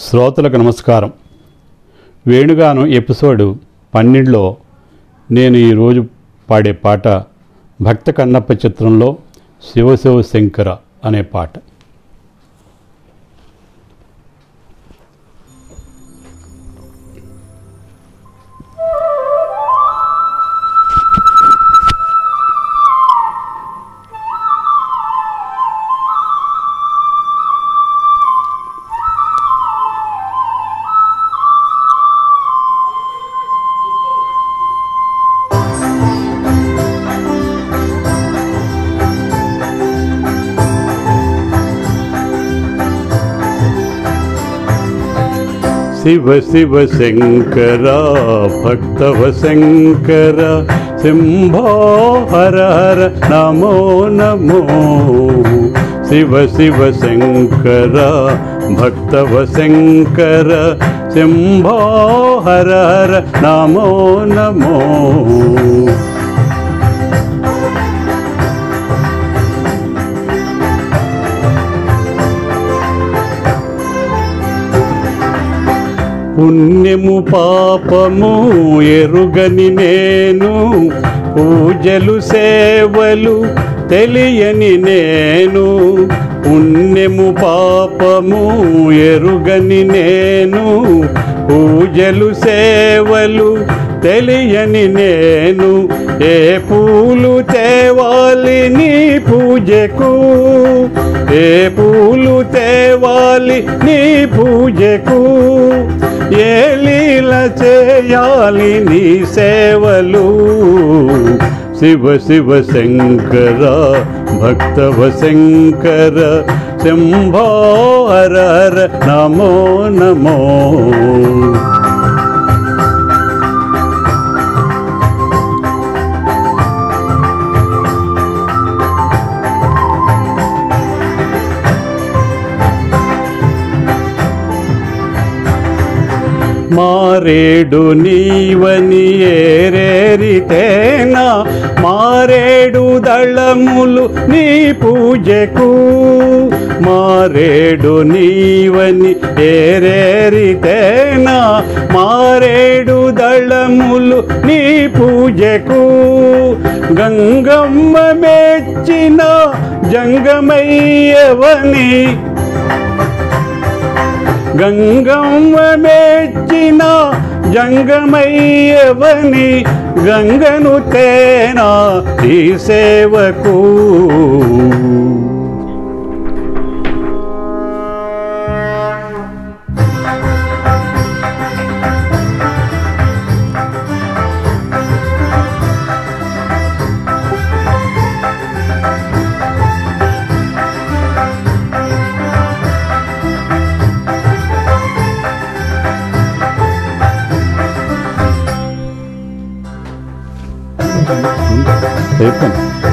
శ్రోతలకు నమస్కారం. వేణుగాను ఎపిసోడ్ పన్నెండులో నేను ఈరోజు పాడే పాట భక్త కన్నప్ప చిత్రంలో శివశివ శంకర అనే పాట. शिव शिवशङ्कर भक्तवशङ्कर सिंहो हर हर नमो नमो। शिव शिवशङ्कर भक्तव शङ्कर शिंभो हर हर नमो नमो। పుణ్యము పాపము ఎరుగని నేను పూజలు సేవలు తెలియని నేను పుణ్యము పాపము ఎరుగని నేను పూజలు సేవలు తెలియని నేను ఏ పూలు తేవాలి నీ పూజకు ఏ పూలు తేవాలి నీ పూజకు. ఏ లీల చేయాలి నీ సేవలు. శివ శివ శంకర భక్తవ శంకర శంభో హర నమో నమో. మారేడు నీవని ఏరేరితేనా? మారేడు దళములు నీ పూజకు. మారేడు నీవని ఏరేరితేనా? మారేడు దళములు నీ పూజకు. గంగమ్మ మెచ్చిన జంగమయ్యవని గంగమ్మ మెచ్చిన జంగమయ్యవని గంగను తేనా ఈ సేవకు చెప్పండి